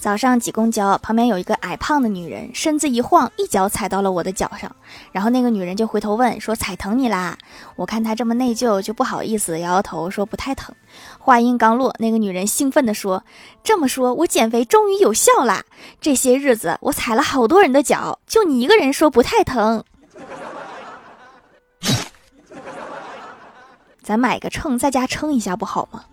早上挤公交，旁边有一个矮胖的女人，身子一晃，一脚踩到了我的脚上，然后那个女人就回头问，说踩疼你啦。我看她这么内疚，就不好意思摇摇头说不太疼。话音刚落，那个女人兴奋地说，这么说我减肥终于有效啦，这些日子我踩了好多人的脚，就你一个人说不太疼。咱买个秤在家称一下不好吗？